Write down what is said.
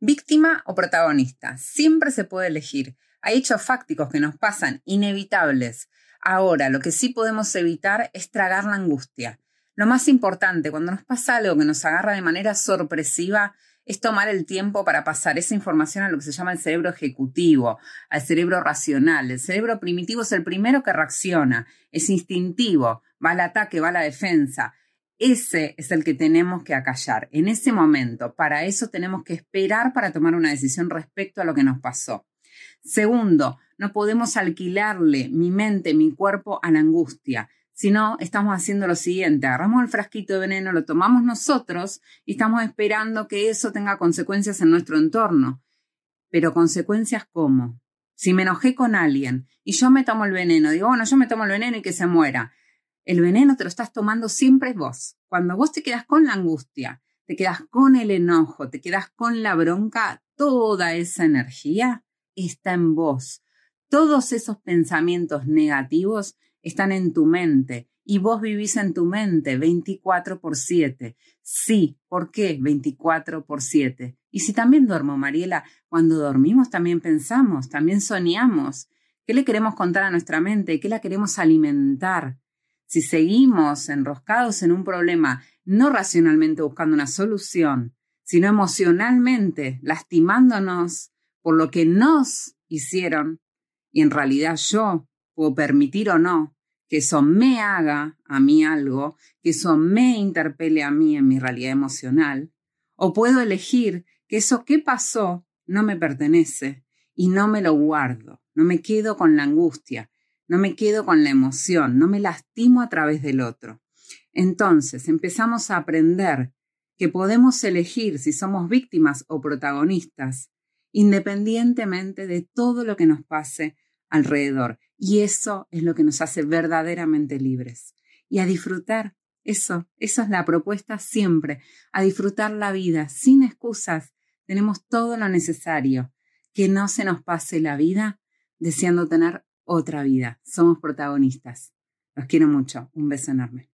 Víctima o protagonista. Siempre se puede elegir. Hay hechos fácticos que nos pasan, inevitables. Ahora, lo que sí podemos evitar es tragar la angustia. Lo más importante, cuando nos pasa algo que nos agarra de manera sorpresiva, es tomar el tiempo para pasar esa información a lo que se llama el cerebro ejecutivo, al cerebro racional. El cerebro primitivo es el primero que reacciona, es instintivo, va al ataque, va a la defensa. Ese es el que tenemos que acallar en ese momento. Para eso tenemos que esperar para tomar una decisión respecto a lo que nos pasó. Segundo, no podemos alquilarle mi mente, mi cuerpo a la angustia. Si no, estamos haciendo lo siguiente, agarramos el frasquito de veneno, lo tomamos nosotros y estamos esperando que eso tenga consecuencias en nuestro entorno. Pero consecuencias cómo? Si me enojé con alguien y yo me tomo el veneno, digo, bueno, yo me tomo el veneno y que se muera. El veneno te lo estás tomando siempre vos. Cuando vos te quedas con la angustia, te quedas con el enojo, te quedas con la bronca, toda esa energía está en vos. Todos esos pensamientos negativos están en tu mente y vos vivís en tu mente 24 por 7. Sí, ¿por qué 24 por 7? Y si también duermo, Mariela, cuando dormimos también pensamos, también soñamos. ¿Qué le queremos contar a nuestra mente? ¿Qué la queremos alimentar? Si seguimos enroscados en un problema, no racionalmente buscando una solución, sino emocionalmente lastimándonos por lo que nos hicieron, y en realidad yo puedo permitir o no que eso me haga a mí algo, que eso me interpele a mí en mi realidad emocional, o puedo elegir que eso que pasó no me pertenece y no me lo guardo, no me quedo con la angustia, no me quedo con la emoción, no me lastimo a través del otro. Entonces empezamos a aprender que podemos elegir si somos víctimas o protagonistas, independientemente de todo lo que nos pase alrededor. Y eso es lo que nos hace verdaderamente libres. Y a disfrutar, eso, eso es la propuesta siempre, a disfrutar la vida sin excusas. Tenemos todo lo necesario. Que no se nos pase la vida deseando tener otra vida. Somos protagonistas. Los quiero mucho. Un beso enorme.